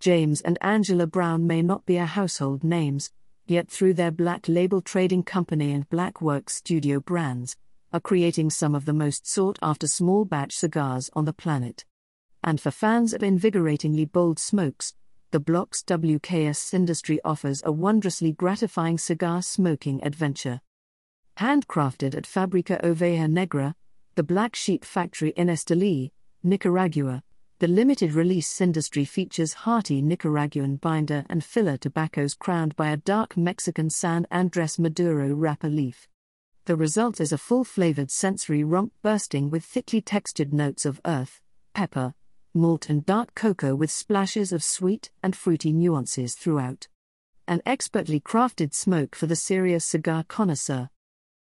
James and Angela Brown may not be a household names, yet through their Black Label Trading Company and Black Works Studio brands, are creating some of the most sought after small batch cigars on the planet. And for fans of invigoratingly bold smokes, the BLK WKS Sindustry offers a wondrously gratifying cigar smoking adventure. Handcrafted at Fabrica Oveja Negra, the Black Sheep factory in Esteli, Nicaragua, the limited release Sindustry features hearty Nicaraguan binder and filler tobaccos crowned by a dark Mexican San Andres Maduro wrapper leaf. The result is a full flavored sensory romp bursting with thickly textured notes of earth, pepper, malt, and dark cocoa with splashes of sweet and fruity nuances throughout. An expertly crafted smoke for the serious cigar connoisseur.